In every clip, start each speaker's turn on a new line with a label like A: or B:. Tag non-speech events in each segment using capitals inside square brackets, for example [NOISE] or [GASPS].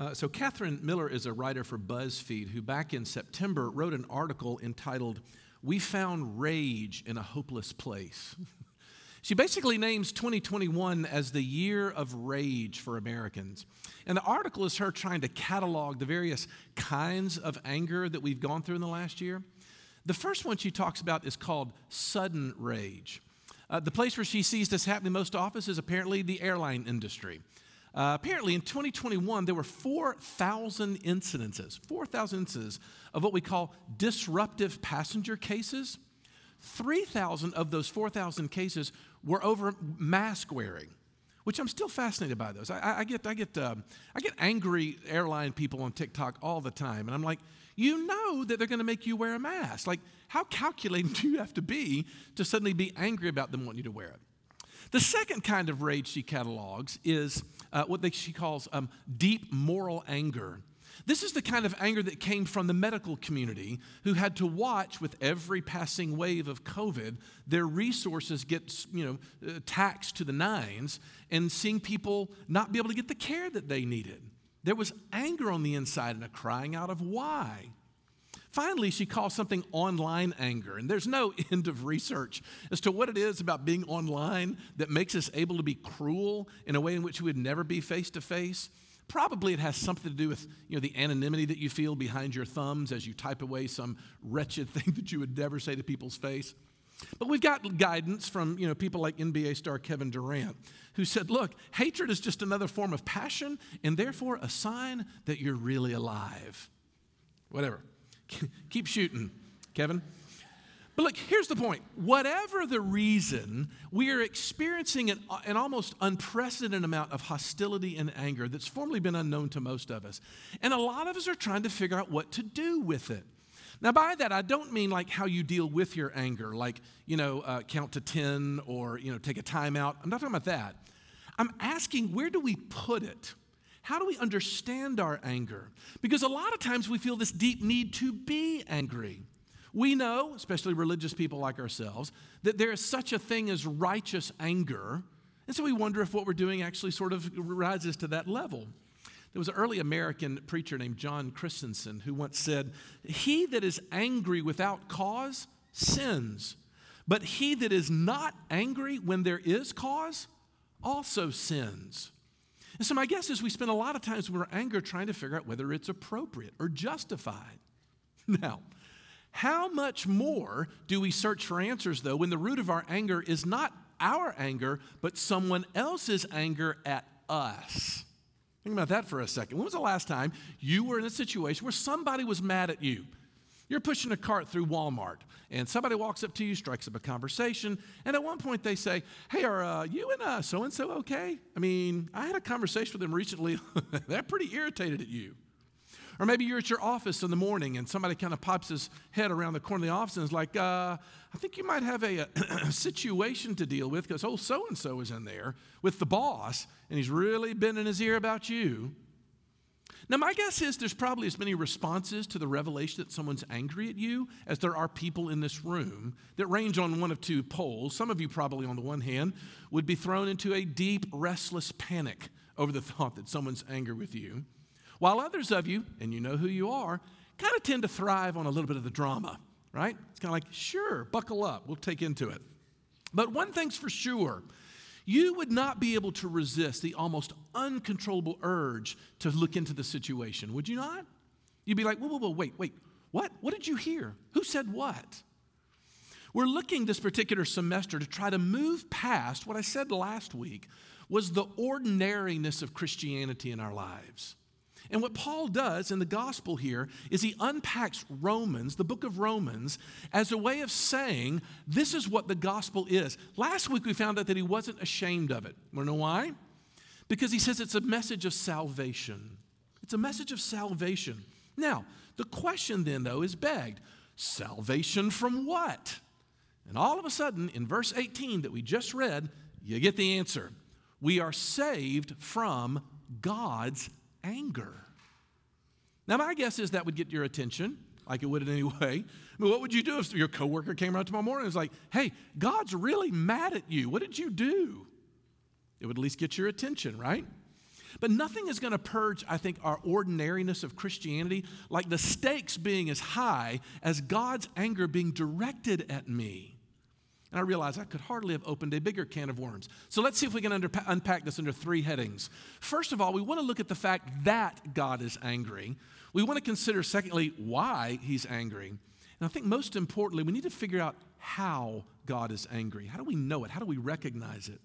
A: Uh, so, Catherine Miller is a writer for BuzzFeed who, back in September, wrote an article entitled, We Found Rage in a Hopeless Place. [LAUGHS] she basically names 2021 as the year of rage for Americans. And the article is her trying to catalog the various kinds of anger that we've gone through in the last year. The first one she talks about is called sudden rage. Uh, the place where she sees this happening most often is apparently the airline industry. Uh, apparently, in 2021, there were 4,000 incidences, 4,000 instances of what we call disruptive passenger cases. 3,000 of those 4,000 cases were over mask wearing, which I'm still fascinated by those. I, I get, I, get, uh, I get angry airline people on TikTok all the time, and I'm like, you know that they're going to make you wear a mask. Like, how calculating [LAUGHS] do you have to be to suddenly be angry about them wanting you to wear it? The second kind of rage she catalogs is uh, what they, she calls um, deep moral anger. This is the kind of anger that came from the medical community who had to watch with every passing wave of COVID their resources get you know, uh, taxed to the nines and seeing people not be able to get the care that they needed. There was anger on the inside and a crying out of why. Finally, she calls something online anger. And there's no [LAUGHS] end of research as to what it is about being online that makes us able to be cruel in a way in which we would never be face to face. Probably it has something to do with you know, the anonymity that you feel behind your thumbs as you type away some wretched [LAUGHS] thing that you would never say to people's face. But we've got guidance from you know, people like NBA star Kevin Durant, who said, Look, hatred is just another form of passion and therefore a sign that you're really alive. Whatever. [LAUGHS] Keep shooting, Kevin. But look, here's the point. Whatever the reason, we are experiencing an, an, almost unprecedented amount of hostility and anger that's formerly been unknown to most of us. And a lot of us are trying to figure out what to do with it. Now, by that, I don't mean like how you deal with your anger, like, you know, uh, count to 10 or, you know, take a timeout. I'm not talking about that. I'm asking, where do we put it? How do we understand our anger? Because a lot of times we feel this deep need to be angry. We know, especially religious people like ourselves, that there is such a thing as righteous anger. And so we wonder if what we're doing actually sort of rises to that level. There was an early American preacher named John Chrysostom who once said, He that is angry without cause sins, but he that is not angry when there is cause also sins. And so, my guess is we spend a lot of times when we're angry trying to figure out whether it's appropriate or justified. [LAUGHS] Now, how much more do we search for answers, though, when the root of our anger is not our anger, but someone else's anger at us? Think about that for a second. When was the last time you were in a situation where somebody was mad at you? You're pushing a cart through Walmart, and somebody walks up to you, strikes up a conversation, and at one point they say, Hey, are uh, you and so and so okay? I mean, I had a conversation with them recently. [LAUGHS] They're pretty irritated at you. Or maybe you're at your office in the morning and somebody kind of pops his head around the corner of the office and is like, uh, I think you might have a, a [CLEARS THROAT] situation to deal with because old so and so is in there with the boss and he's really bending his ear about you. Now, my guess is there's probably as many responses to the revelation that someone's angry at you as there are people in this room that range on one of two poles. Some of you, probably on the one hand, would be thrown into a deep, restless panic over the [LAUGHS] thought that someone's angry with you, while others of you, and you know who you are, kind of tend to thrive on a little bit of the drama, right? It's kind of like, sure, buckle up, we'll take into it. But one thing's for sure you would not be able to resist the almost uncontrollable urge to look into the situation, would you not? You'd be like, whoa, whoa, whoa, wait, wait, what? What did you hear? Who said what? We're looking this particular semester to try to move past what I said last week was the ordinariness of Christianity in our lives. And what Paul does in the gospel here is he unpacks Romans, the book of Romans, as a way of saying this is what the gospel is. Last week we found out that he wasn't ashamed of it. Want to know why? Because he says it's a message of salvation. It's a message of salvation. Now, the question then, though, is begged salvation from what? And all of a sudden, in verse 18 that we just read, you get the answer. We are saved from God's anger. Now, my guess is that would get your attention, like it would in any [LAUGHS] way. Mean, what would you do if your coworker came around tomorrow morning and was like, hey, God's really mad at you. What did you do? It would at least get your attention, right? But nothing is going to purge, I think, our ordinariness of Christianity like the stakes being as high as God's anger being directed at me. And I realized I could hardly have opened a bigger can of worms. So let's see if we can unpack this under three headings. First of all, we want to look at the fact that God is angry. We want to consider, secondly, why he's angry. And I think most importantly, we need to figure out how God is angry. How do we know it? How do we recognize it?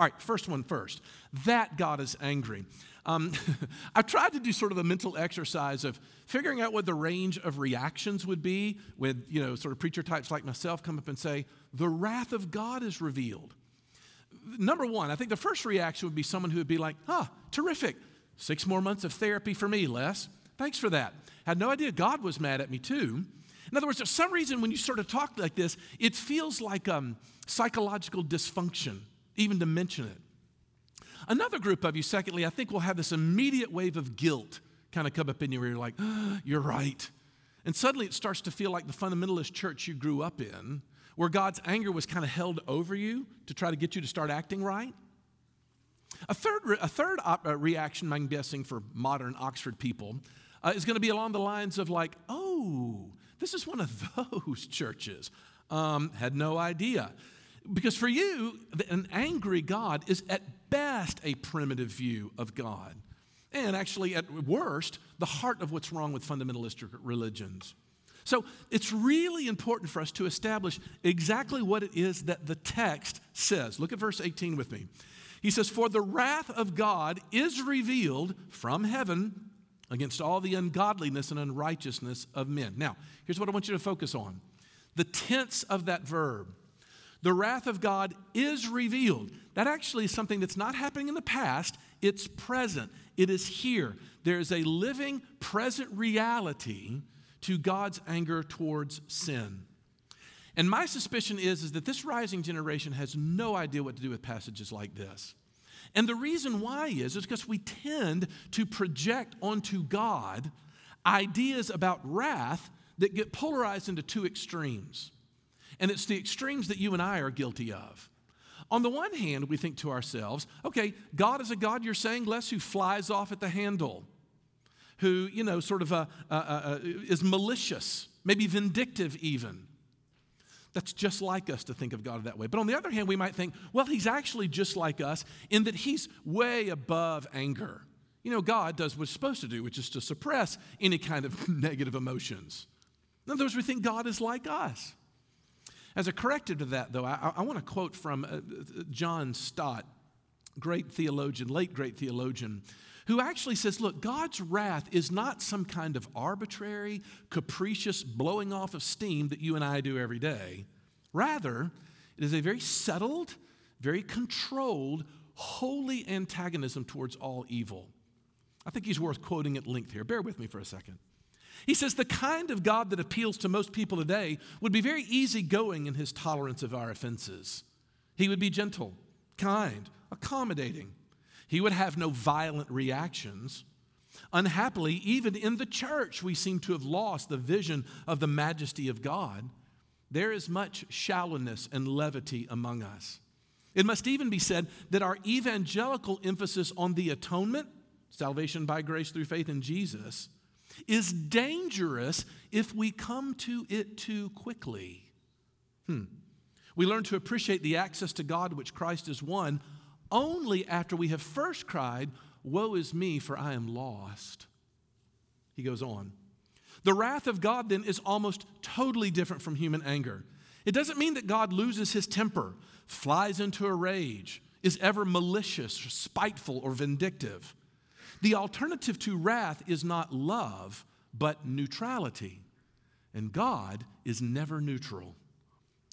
A: All right, first one first. That God is angry. Um, [LAUGHS] I've tried to do sort of a mental exercise of figuring out what the range of reactions would be when, you know, sort of preacher types like myself come up and say, the wrath of God is revealed. Number one, I think the first reaction would be someone who would be like, huh, terrific. Six more months of therapy for me, Les. Thanks for that. Had no idea God was mad at me too. In other words, for some reason when you sort of talk like this, it feels like um, psychological dysfunction, even to mention it. Another group of you, secondly, I think will have this immediate wave of guilt kind of come up in you where you're like, oh, [GASPS] you're right. And suddenly it starts to feel like the fundamentalist church you grew up in, where God's anger was kind of held over you to try to get you to start acting right. A third, a third op- uh, reaction, I'm guessing, for modern Oxford people uh, is going to be along the lines of, like, oh, this is one of [LAUGHS] those churches. Um, had no idea. Because for you, an angry God is at best a primitive view of God. And actually, at worst, the heart of what's wrong with fundamentalistic religions. So it's really important for us to establish exactly what it is that the text says. Look at verse 18 with me. He says, For the wrath of God is revealed from heaven against all the ungodliness and unrighteousness of men. Now, here's what I want you to focus on the tense of that verb. The wrath of God is revealed. That actually is something that's not happening in the past, it's present. It is here. There is a living, present reality to God's anger towards sin. And my suspicion is, is that this rising generation has no idea what to do with passages like this. And the reason why is, is because we tend to project onto God ideas about wrath that get polarized into two extremes. And it's the extremes that you and I are guilty of. On the one hand, we think to ourselves, okay, God is a God, you're saying, Les, who flies off at the handle, who, you know, sort of uh, uh, uh, is malicious, maybe vindictive even. That's just like us to think of God that way. But on the other hand, we might think, well, he's actually just like us in that he's way above anger. You know, God does what he's supposed to do, which is to suppress any kind of [LAUGHS] negative emotions. In other words, we think God is like us. As a corrective to that, though, I, I want to quote from uh, John Stott, great theologian, late great theologian, who actually says, Look, God's wrath is not some kind of arbitrary, capricious blowing off of steam that you and I do every day. Rather, it is a very settled, very controlled, holy antagonism towards all evil. I think he's worth quoting at length here. Bear with me for a second. He says the kind of God that appeals to most people today would be very easygoing in his tolerance of our offenses. He would be gentle, kind, accommodating. He would have no violent reactions. Unhappily, even in the church, we seem to have lost the vision of the majesty of God. There is much shallowness and levity among us. It must even be said that our evangelical emphasis on the atonement, salvation by grace through faith in Jesus, is dangerous if we come to it too quickly. Hmm. We learn to appreciate the access to God which Christ has won only after we have first cried, Woe is me, for I am lost. He goes on. The wrath of God then is almost totally different from human anger. It doesn't mean that God loses his temper, flies into a rage, is ever malicious, spiteful, or vindictive. The alternative to wrath is not love, but neutrality. And God is never neutral.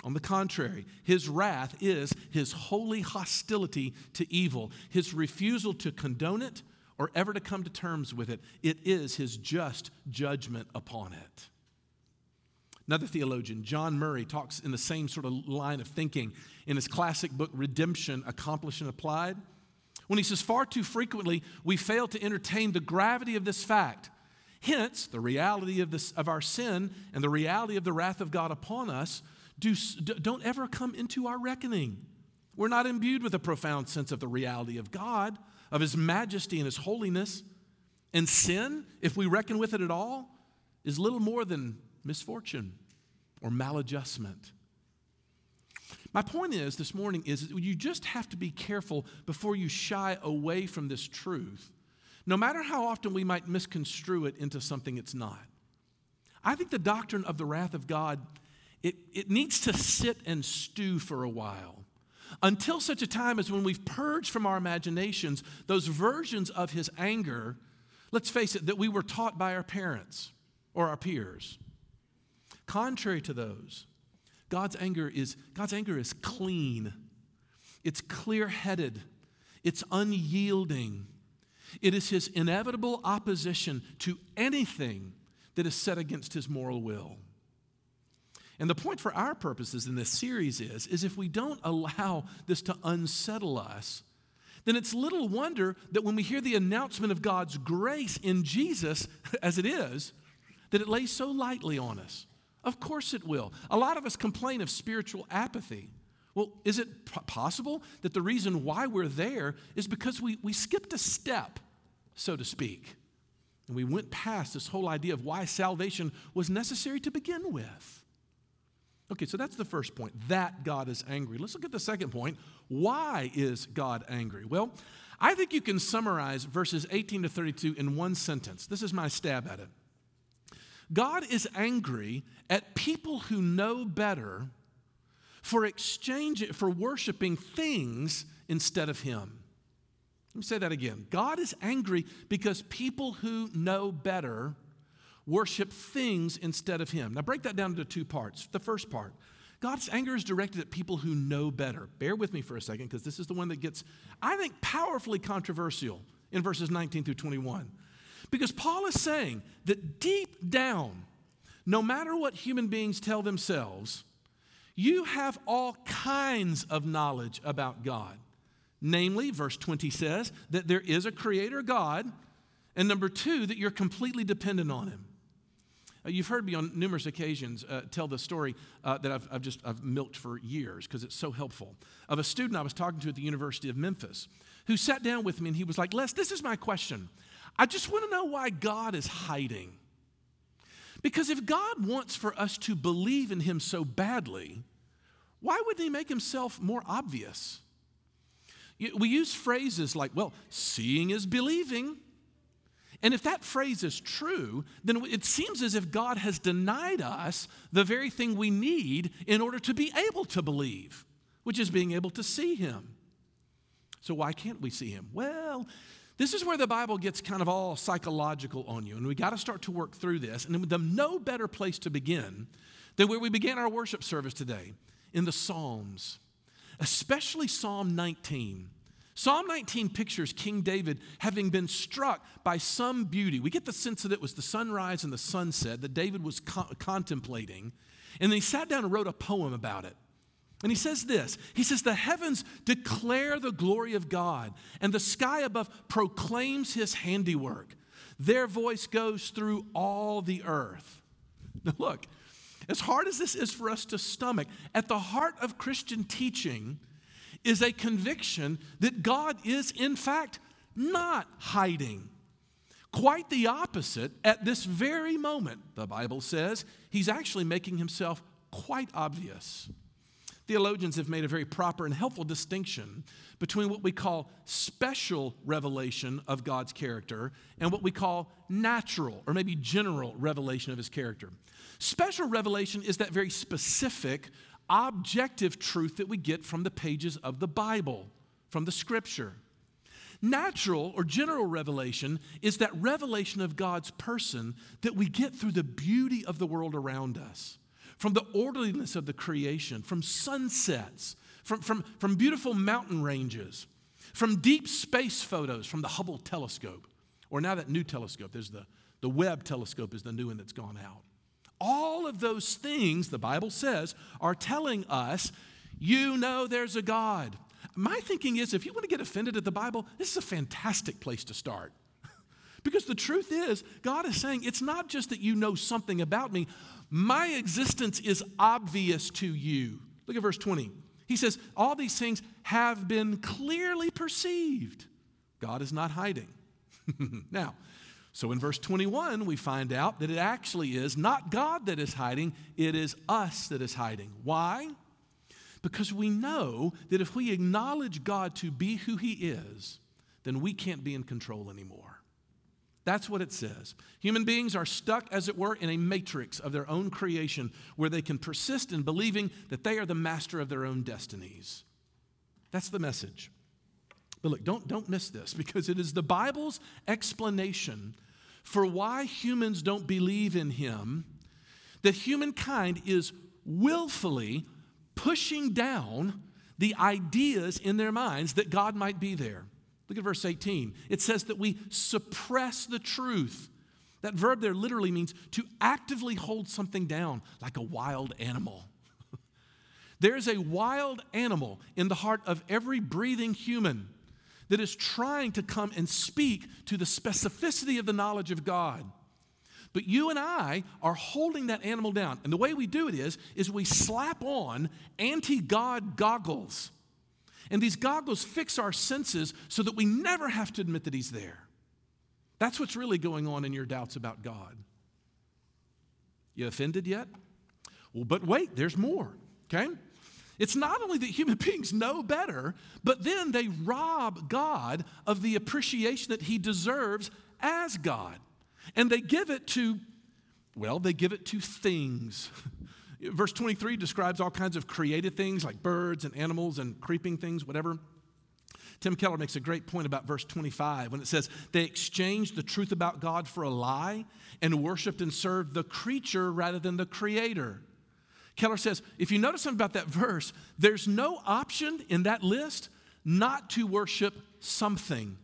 A: On the contrary, his wrath is his holy hostility to evil, his refusal to condone it or ever to come to terms with it. It is his just judgment upon it. Another theologian, John Murray, talks in the same sort of line of thinking in his classic book, Redemption Accomplished and Applied when he says, Far too frequently we fail to entertain the gravity of this fact. Hence, the reality of, this, of our sin and the reality of the wrath of God upon us do, don't ever come into our reckoning. We're not imbued with a profound sense of the reality of God, of his majesty and his holiness. And sin, if we reckon with it at all, is little more than misfortune or maladjustment. My point is this morning is you just have to be careful before you shy away from this truth, no matter how often we might misconstrue it into something it's not. I think the doctrine of the wrath of God, it, it needs to sit and stew for a while until such a time as when we've purged from our imaginations those versions of his anger, let's face it, that we were taught by our parents or our peers. Contrary to those, God's anger is, God's anger is clean, it's clear headed, it's unyielding. It is his inevitable opposition to anything that is set against his moral will. And the point for our purposes in this series is, is if we don't allow this to unsettle us, then it's little wonder that when we hear the announcement of God's grace in Jesus, [LAUGHS] as it is, that it lays so lightly on us. Of course it will. A lot of us complain of spiritual apathy. Well, is it p- possible that the reason why we're there is because we, we skipped a step, so to speak? And we went past this whole idea of why salvation was necessary to begin with. Okay, so that's the first point, that God is angry. Let's look at the second point. Why is God angry? Well, I think you can summarize verses 18 to 32 in one sentence. This is my stab at it. God is angry at people who know better for exchanging for worshiping things instead of him. Let me say that again. God is angry because people who know better worship things instead of him. Now break that down into two parts. The first part, God's anger is directed at people who know better. Bear with me for a second because this is the one that gets I think powerfully controversial in verses 19 through 21. Because Paul is saying that deep down, no matter what human beings tell themselves, you have all kinds of knowledge about God. Namely, verse 20 says that there is a creator God, and number two, that you're completely dependent on him. Uh, you've heard me on numerous occasions uh, tell the story uh, that I've, I've, just I've milked for years because it's so helpful of a student I was talking to at the University of Memphis who sat down with me and he was like, Les, this is my question. I just want to know why God is hiding. Because if God wants for us to believe in Him so badly, why wouldn't He make Himself more obvious? We use phrases like, well, seeing is believing. And if that phrase is true, then it seems as if God has denied us the very thing we need in order to be able to believe, which is being able to see Him. So, why can't we see Him? Well, this is where the Bible gets kind of all psychological on you, and we got to start to work through this. And the no better place to begin than where we began our worship service today in the Psalms, especially Psalm 19. Psalm 19 pictures King David having been struck by some beauty. We get the sense that it was the sunrise and the sunset that David was co- contemplating. And then he sat down and wrote a poem about it. And he says this He says, The heavens declare the glory of God, and the sky above proclaims his handiwork. Their voice goes through all the earth. Now, look, as hard as this is for us to stomach, at the heart of Christian teaching is a conviction that God is, in fact, not hiding. Quite the opposite, at this very moment, the Bible says, he's actually making himself quite obvious. Theologians have made a very proper and helpful distinction between what we call special revelation of God's character and what we call natural or maybe general revelation of his character. Special revelation is that very specific, objective truth that we get from the pages of the Bible, from the scripture. Natural or general revelation is that revelation of God's person that we get through the beauty of the world around us from the orderliness of the creation, from sunsets, from, from, from beautiful mountain ranges, from deep space photos from the Hubble telescope, or now that new telescope, there's the, the Webb telescope is the new one that's gone out. All of those things, the Bible says, are telling us, you know there's a God. My thinking is if you want to get offended at the Bible, this is a fantastic place to start. Because the truth is, God is saying, it's not just that you know something about me, my existence is obvious to you. Look at verse 20. He says, All these things have been clearly perceived. God is not hiding. [LAUGHS] now, so in verse 21, we find out that it actually is not God that is hiding, it is us that is hiding. Why? Because we know that if we acknowledge God to be who He is, then we can't be in control anymore. That's what it says. Human beings are stuck, as it were, in a matrix of their own creation where they can persist in believing that they are the master of their own destinies. That's the message. But look, don't, don't miss this because it is the Bible's explanation for why humans don't believe in him, that humankind is willfully pushing down the ideas in their minds that God might be there. Look at verse 18. It says that we suppress the truth. That verb there literally means to actively hold something down, like a wild animal. [LAUGHS] there is a wild animal in the heart of every breathing human that is trying to come and speak to the specificity of the knowledge of God. But you and I are holding that animal down. And the way we do it is, is we slap on anti-God goggles. And these goggles fix our senses so that we never have to admit that he's there. That's what's really going on in your doubts about God. You offended yet? Well, but wait, there's more, okay? It's not only that human [LAUGHS] beings know better, but then they rob God of the appreciation that he deserves as God. And they give it to, well, they give it to things. [LAUGHS] Verse 23 describes all kinds of created things like birds and animals and creeping things, whatever. Tim Keller makes a great point about verse 25 when it says, They exchanged the truth about God for a lie and worshiped and served the creature rather than the creator. Keller says if you notice something about that verse, there's no option in that list not to worship something,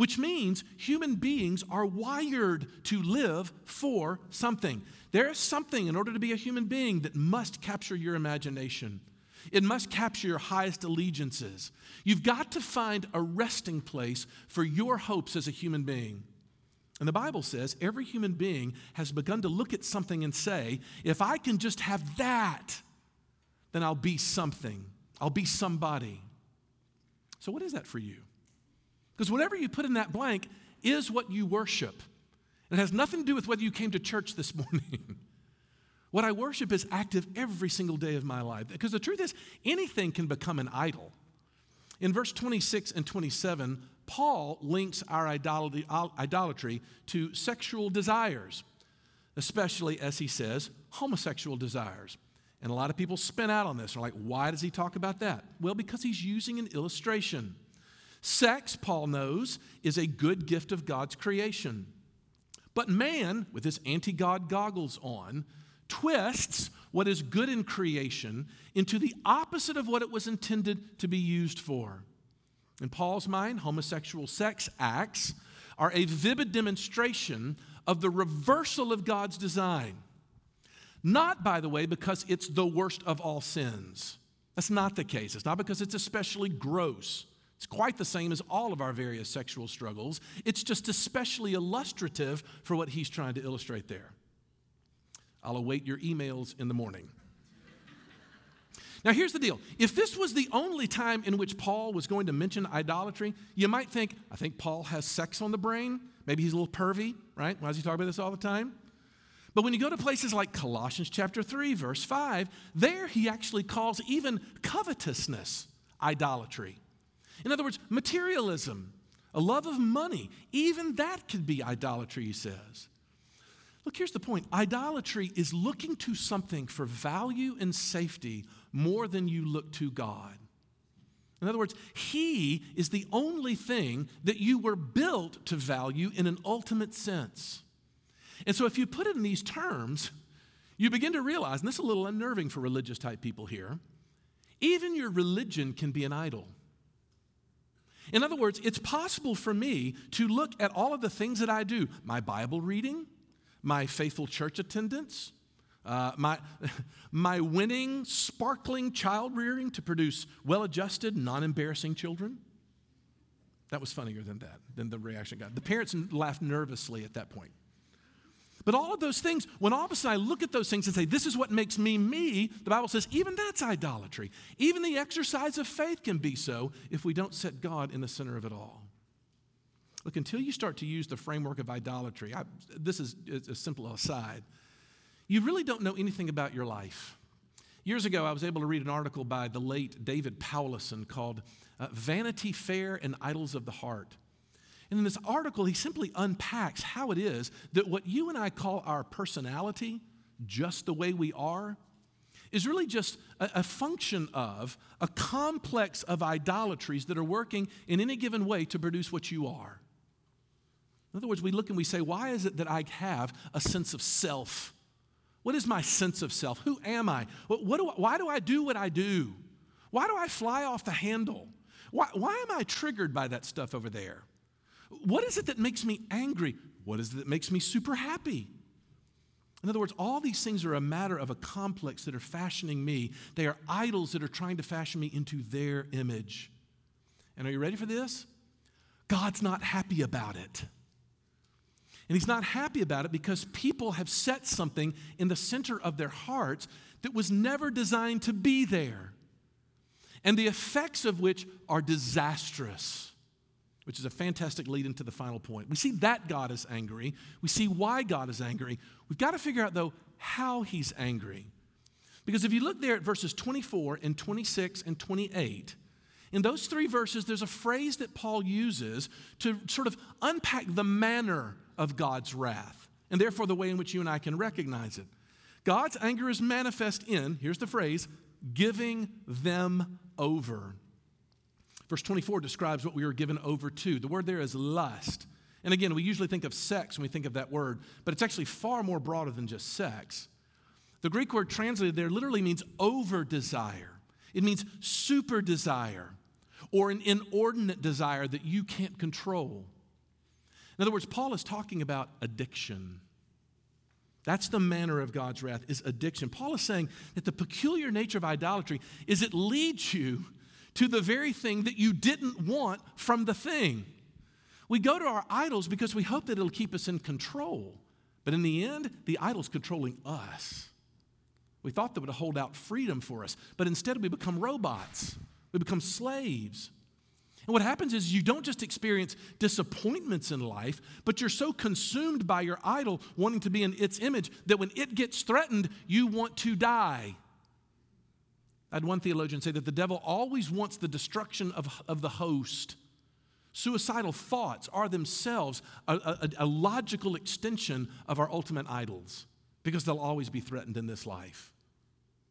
A: which means human beings are wired to live for something. There is something in order to be a human being that must capture your imagination. It must capture your highest allegiances. You've got to find a resting place for your hopes as a human being. And the Bible says every human being has begun to look at something and say, if I can just have that, then I'll be something. I'll be somebody. So, what is that for you? Because whatever you put in that blank is what you worship. It has nothing to do with whether you came to church this [LAUGHS] morning. what I worship is active every single day of my life. Because the truth is, anything can become an idol. In verse 26 and 27, Paul links our idolatry to sexual desires, especially, as he says, homosexual desires. And a lot of people spin out on this. They're like, why does he talk about that? Well, because he's using an illustration. Sex, Paul knows, is a good gift of God's creation. But man, with his anti God goggles on, twists what is good in creation into the opposite of what it was intended to be used for. In Paul's mind, homosexual sex acts are a vivid demonstration of the reversal of God's design. Not, by the way, because it's the worst of all sins. That's not the case. It's not because it's especially gross. It's quite the same as all of our various sexual struggles. It's just especially illustrative for what he's trying to illustrate there. I'll await your emails in the morning. Now, here's the deal. If this was the only time in which Paul was going to mention idolatry, you might think, I think Paul has sex on the brain. Maybe he's a little pervy, right? Why does he talk about this all the time? But when you go to places like Colossians chapter 3, verse 5, there he actually calls even covetousness idolatry. In other words, materialism, a love of money, even that could be idolatry, he says. Look, here's the point idolatry is looking to something for value and safety more than you look to God. In other words, He is the only thing that you were built to value in an ultimate sense. And so, if you put it in these terms, you begin to realize, and this is a little unnerving for religious type people here, even your religion can be an idol. In other words, it's possible for me to look at all of the things that I do my Bible reading, my faithful church attendance, uh, my, [LAUGHS] my winning, sparkling child rearing to produce well adjusted, non embarrassing children. That was funnier than that, than the reaction got. The parents laughed nervously at that point. But all of those things, when all of a sudden I look at those things and say, this is what makes me me, the Bible says even that's idolatry. Even the exercise of faith can be so if we don't set God in the center of it all. Look, until you start to use the framework of idolatry, I, this is a simple aside, you really don't know anything about your life. Years ago, I was able to read an article by the late David Powlison called uh, Vanity Fair and Idols of the Heart. And in this article, he simply unpacks how it is that what you and I call our personality, just the way we are, is really just a, a, function of a complex of idolatries that are working in any given way to produce what you are. In other words, we look and we say, why is it that I have a sense of self? What is my sense of self? Who am I? What, what do I, why do I do what I do? Why do I fly off the handle? Why, why am I triggered by that stuff over there? What is it that makes me angry? What is it that makes me super happy? In other words, all these things are a matter of a complex that are fashioning me. They are idols that are trying to fashion me into their image. And are you ready for this? God's not happy about it. And he's not happy about it because people have set something in the center of their hearts that was never designed to be there, and the effects of which are disastrous, which is a fantastic lead into the final point. We see that God is angry, we see why God is angry. We've got to figure out, though, how he's angry. Because if you look there at verses 24 and 26 and 28, in those three verses, there's a phrase that Paul uses to sort of unpack the manner of God's wrath, and therefore the way in which you and I can recognize it. God's anger is manifest in, here's the phrase, giving them over. Verse 24 describes what we were given over to. The word there is lust. And again, we usually think of sex when we think of that word, but it's actually far more broader than just sex. The Greek word translated there literally means over desire, it means super desire or an inordinate desire that you can't control. In other words, Paul is talking about addiction. That's the manner of God's wrath is addiction. Paul is saying that the peculiar nature of idolatry is it leads you to the very thing that you didn't want from the thing. We go to our idols because we hope that it'll keep us in control. But in the end, the idol's controlling us. We thought that would hold out freedom for us, but instead we become robots. We become slaves. And what happens is you don't just experience disappointments in life, but you're so consumed by your idol wanting to be in its image that when it gets threatened, you want to die. I had one theologian say that the devil always wants the destruction of, of the host. Suicidal thoughts are themselves a, a, a logical extension of our ultimate idols because they'll always be threatened in this life.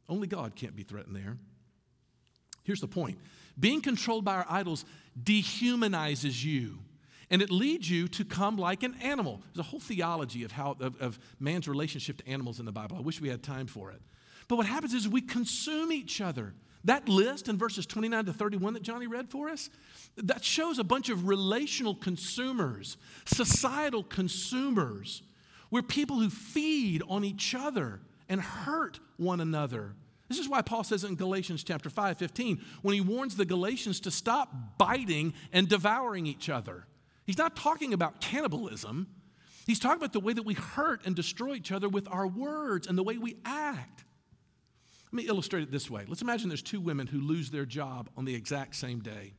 A: Only God can't be threatened there. Here's the point being controlled by our idols dehumanizes you. And it leads you to come like an animal. There's a whole theology of how of, of man's relationship to animals in the Bible. I wish we had time for it. But what happens is we consume each other. That list in verses 29 to 31 that Johnny read for us, that shows a bunch of relational consumers, societal consumers. We're people who feed on each other and hurt one another. This is why Paul says in Galatians chapter 5, 15, when he warns the Galatians to stop biting and devouring each other. He's not talking about cannibalism. He's talking about the way that we hurt and destroy each other with our words and the way we act. Let me illustrate it this way. Let's imagine there's two women who lose their job on the exact same day.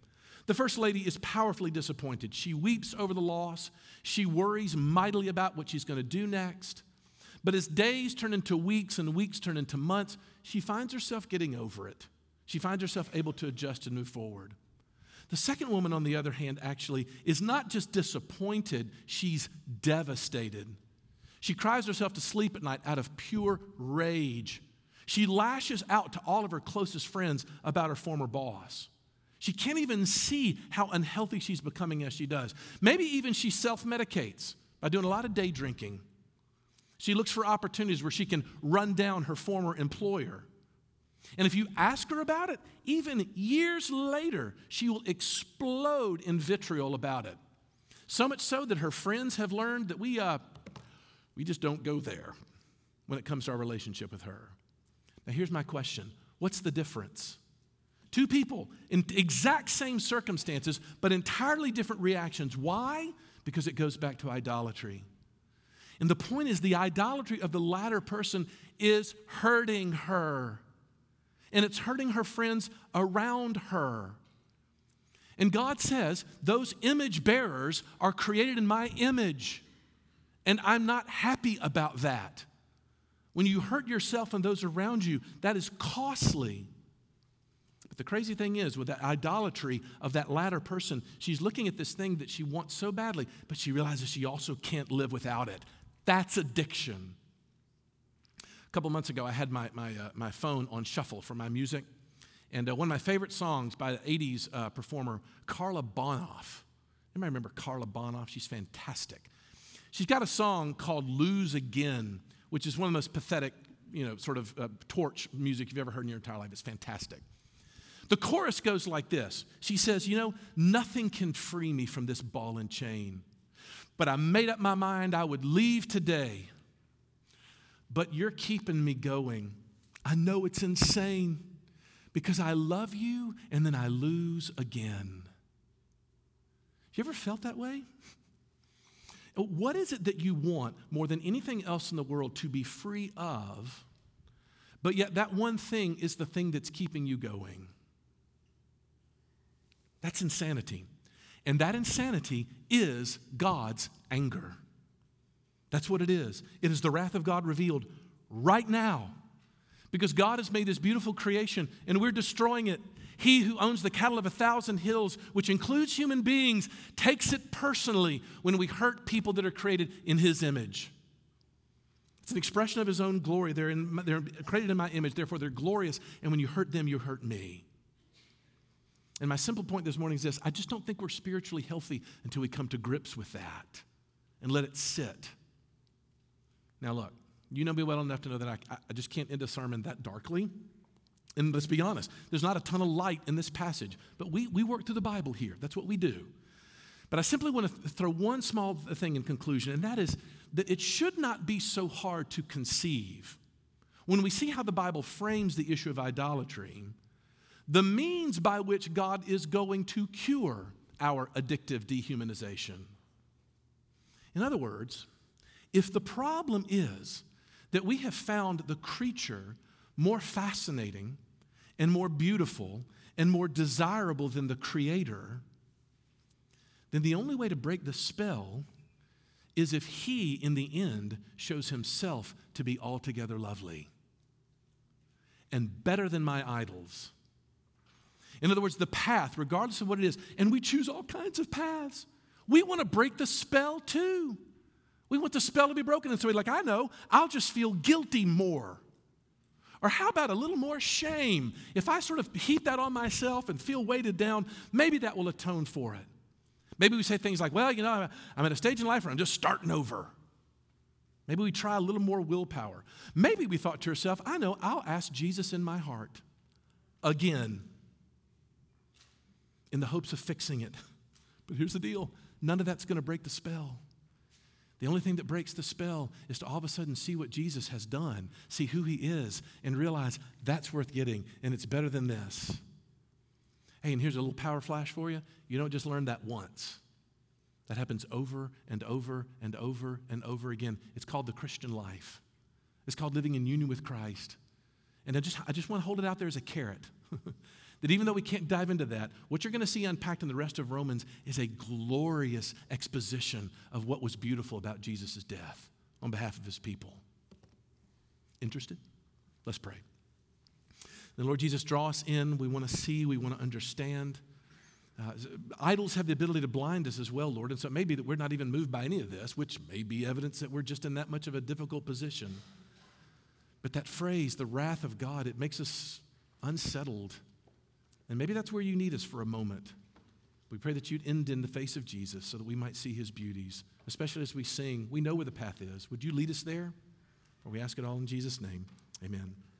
A: The first lady is powerfully disappointed. She weeps over the loss. She worries mightily about what she's going to do next. But as days turn into weeks and weeks turn into months, she finds herself getting over it. She finds herself able to adjust and move forward. The second woman, on the other hand, actually is not just disappointed, she's devastated. She cries herself to sleep at night out of pure rage. She lashes out to all of her closest friends about her former boss. She can't even see how unhealthy she's becoming as she does. Maybe even she self medicates by doing a lot of day drinking she looks for opportunities where she can run down her former employer. And if you ask her about it, even years later, she will explode in vitriol about it. So much so that her friends have learned that we, uh, we just don't go there when it comes to our relationship with her. Now, here's my question What's the difference? Two people in exact same circumstances, but entirely different reactions. Why? Because it goes back to idolatry. And the point is, the idolatry of the latter person is hurting her. And it's hurting her friends around her. And God says, those image bearers are created in my image. And I'm not happy about that. When you hurt yourself and those around you, that is costly. But the crazy thing is, with that idolatry of that latter person, she's looking at this thing that she wants so badly, but she realizes she also can't live without it. That's addiction. A couple months ago, I had my, my, uh, my phone on shuffle for my music. And uh, one of my favorite songs by the 80s uh, performer, Karla Bonoff. Anybody remember Karla Bonoff? She's fantastic. She's got a song called Lose Again, which is one of the most pathetic, you know, sort of uh, torch music you've ever heard in your entire life. It's fantastic. The chorus goes like this She says, You know, nothing can free me from this ball and chain, but I made up my mind I would leave today. But you're keeping me going. I know it's insane because I love you and then I lose again. You ever felt that way? What is it that you want more than anything else in the world to be free of, but yet that one thing is the thing that's keeping you going? That's insanity. And that insanity is God's anger. That's what it is. It is the wrath of God revealed right now because God has made this beautiful creation and we're destroying it. He who owns the cattle of a thousand hills, which includes human beings, takes it personally when we hurt people that are created in His image. It's an expression of His own glory. They're, in, they're created in my image, therefore they're glorious. And when you hurt them, you hurt me. And my simple point this morning is this I just don't think we're spiritually healthy until we come to grips with that and let it sit. Now, look, you know me well enough to know that I, I just can't end a sermon that darkly. And let's be honest, there's not a ton of light in this passage, but we, we work through the Bible here. That's what we do. But I simply want to throw one small thing in conclusion, and that is that it should not be so hard to conceive. When we see how the Bible frames the issue of idolatry, the means by which God is going to cure our addictive dehumanization. In other words, if the problem is that we have found the creature more fascinating and more beautiful and more desirable than the Creator, then the only way to break the spell is if He, in the end, shows Himself to be altogether lovely and better than my idols. In other words, the path, regardless of what it is, and we choose all kinds of paths. We want to break the spell too. We want the spell to be broken. And so we're like, I know, I'll just feel guilty more. Or how about a little more shame? If I sort of heap that on myself and feel weighted down, maybe that will atone for it. Maybe we say things like, well, you know, I'm at a stage in life where I'm just starting over. Maybe we try a little more willpower. Maybe we thought to ourselves, I know, I'll ask Jesus in my heart again in the hopes of fixing it. But here's the deal none of that's going to break the spell. The only thing that breaks the spell is to all of a sudden see what Jesus has done, see who he is, and realize that's worth getting and it's better than this. Hey, and here's a little power flash for you. You don't just learn that once. That happens over and over and over and over again. It's called the Christian life. It's called living in union with Christ. And I just, I just want to hold it out there as a carrot. [LAUGHS] that even though we can't dive into that, what you're going to see unpacked in the rest of Romans is a glorious exposition of what was beautiful about Jesus' death on behalf of his people. Interested? Let's pray. The Lord Jesus, draw us in. We want to see, we want to understand. Uh, idols have the ability to blind us as well, Lord, and so it may be that we're not even moved by any of this, which may be evidence that we're just in that much of a difficult position. But that phrase, the wrath of God, it makes us unsettled. And maybe that's where you need us for a moment. We pray that you'd end in the face of Jesus so that we might see his beauties, especially as we sing. We know where the path is. Would you lead us there? For we ask it all in Jesus' name. Amen.